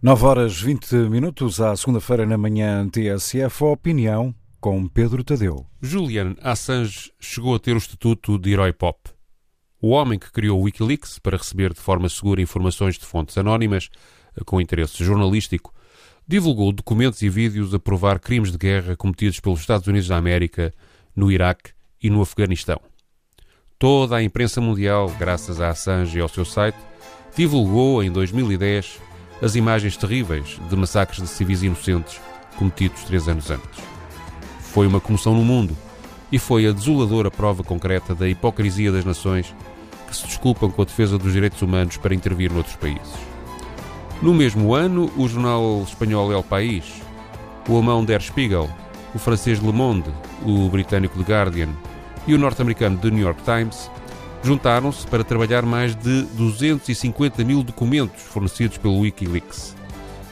9 horas 20 minutos à segunda-feira na manhã TSF, a opinião com Pedro Tadeu. Julian Assange chegou a ter o estatuto de herói pop. O homem que criou o Wikileaks para receber de forma segura informações de fontes anónimas com interesse jornalístico, divulgou documentos e vídeos a provar crimes de guerra cometidos pelos Estados Unidos da América no Iraque e no Afeganistão. Toda a imprensa mundial, graças a Assange e ao seu site, divulgou em 2010 as imagens terríveis de massacres de civis inocentes cometidos três anos antes. Foi uma comoção no mundo e foi a desoladora prova concreta da hipocrisia das nações que se desculpam com a defesa dos direitos humanos para intervir noutros países. No mesmo ano, o jornal espanhol El País, o alemão Der Spiegel, o francês Le Monde, o britânico The Guardian e o norte-americano The New York Times juntaram-se para trabalhar mais de 250 mil documentos fornecidos pelo Wikileaks.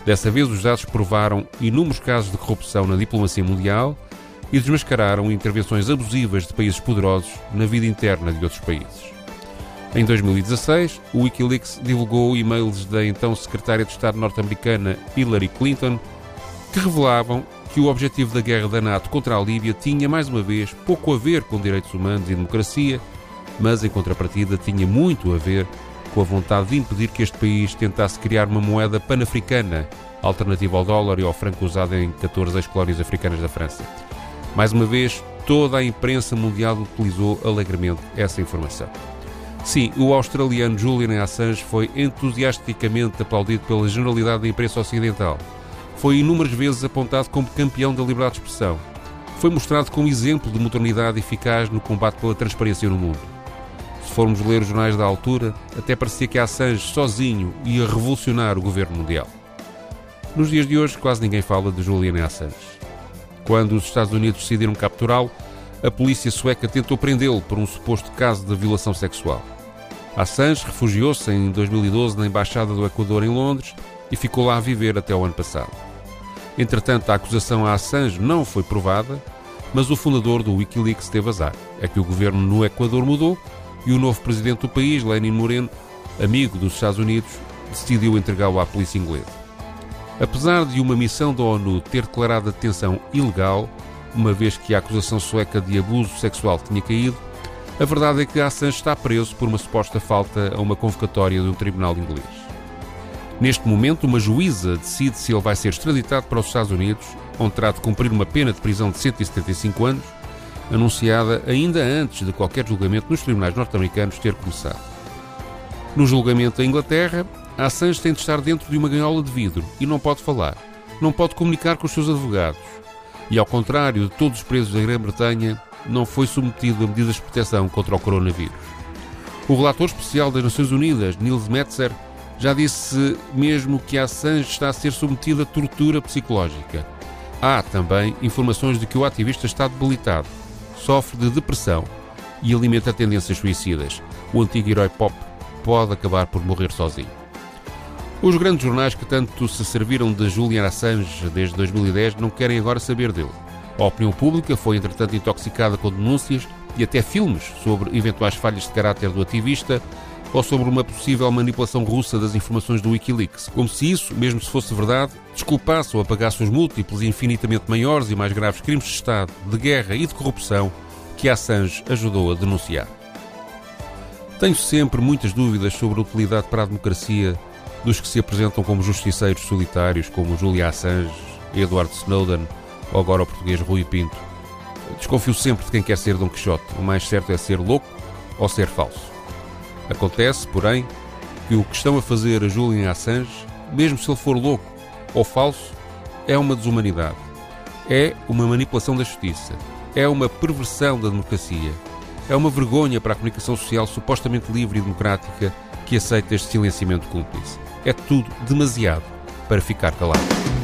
Dessa vez, os dados provaram inúmeros casos de corrupção na diplomacia mundial e desmascararam intervenções abusivas de países poderosos na vida interna de outros países. Em 2016, o Wikileaks divulgou e-mails da então secretária de Estado norte-americana Hillary Clinton que revelavam que o objetivo da guerra da NATO contra a Líbia tinha, mais uma vez, pouco a ver com direitos humanos e democracia mas em contrapartida tinha muito a ver com a vontade de impedir que este país tentasse criar uma moeda pan-africana, alternativa ao dólar e ao franco usado em 14 ex-colónias africanas da França. Mais uma vez, toda a imprensa mundial utilizou alegremente essa informação. Sim, o australiano Julian Assange foi entusiasticamente aplaudido pela generalidade da imprensa ocidental. Foi inúmeras vezes apontado como campeão da liberdade de expressão. Foi mostrado como exemplo de modernidade eficaz no combate pela transparência no mundo formos ler os jornais da altura, até parecia que Assange sozinho ia revolucionar o governo mundial. Nos dias de hoje, quase ninguém fala de Julian Assange. Quando os Estados Unidos decidiram capturá-lo, a polícia sueca tentou prendê-lo por um suposto caso de violação sexual. Assange refugiou-se em 2012 na Embaixada do Equador em Londres e ficou lá a viver até o ano passado. Entretanto, a acusação a Assange não foi provada, mas o fundador do Wikileaks teve azar. É que o governo no Equador mudou e o novo presidente do país, Lenin Moreno, amigo dos Estados Unidos, decidiu entregá-lo à polícia inglesa. Apesar de uma missão da ONU ter declarado a detenção ilegal, uma vez que a acusação sueca de abuso sexual tinha caído, a verdade é que Assange está preso por uma suposta falta a uma convocatória de um tribunal inglês. Neste momento, uma juíza decide se ele vai ser extraditado para os Estados Unidos, onde terá de cumprir uma pena de prisão de 175 anos, anunciada ainda antes de qualquer julgamento nos tribunais norte-americanos ter começado. No julgamento em Inglaterra, Assange tem de estar dentro de uma ganhola de vidro e não pode falar, não pode comunicar com os seus advogados. E ao contrário de todos os presos da Grã-Bretanha, não foi submetido a medidas de proteção contra o coronavírus. O relator especial das Nações Unidas, Nils Metzer, já disse mesmo que Assange está a ser submetido a tortura psicológica. Há também informações de que o ativista está debilitado sofre de depressão e alimenta tendências suicidas. O antigo herói pop pode acabar por morrer sozinho. Os grandes jornais que tanto se serviram de Julian Assange desde 2010 não querem agora saber dele. A opinião pública foi, entretanto, intoxicada com denúncias e até filmes sobre eventuais falhas de caráter do ativista ou sobre uma possível manipulação russa das informações do Wikileaks, como se isso, mesmo se fosse verdade, desculpasse ou apagasse os múltiplos e infinitamente maiores e mais graves crimes de Estado, de guerra e de corrupção que Assange ajudou a denunciar. Tenho sempre muitas dúvidas sobre a utilidade para a democracia dos que se apresentam como justiceiros solitários, como Julia Assange, Edward Snowden ou agora o português Rui Pinto. Desconfio sempre de quem quer ser Dom Quixote. O mais certo é ser louco ou ser falso. Acontece, porém, que o que estão a fazer a Julian Assange, mesmo se ele for louco ou falso, é uma desumanidade. É uma manipulação da justiça. É uma perversão da democracia. É uma vergonha para a comunicação social supostamente livre e democrática que aceita este silenciamento cúmplice. É tudo demasiado para ficar calado.